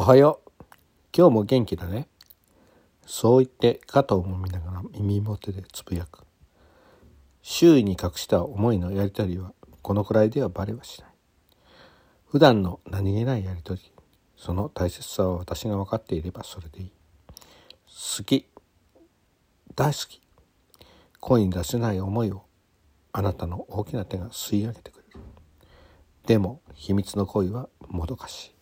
おはよう。今日も元気だね。そう言って肩をもみながら耳元でつぶやく。周囲に隠した思いのやり取りはこのくらいではバレはしない。普段の何気ないやり取り、その大切さは私が分かっていればそれでいい。好き。大好き。声に出せない思いをあなたの大きな手が吸い上げてくれる。でも秘密の恋はもどかしい。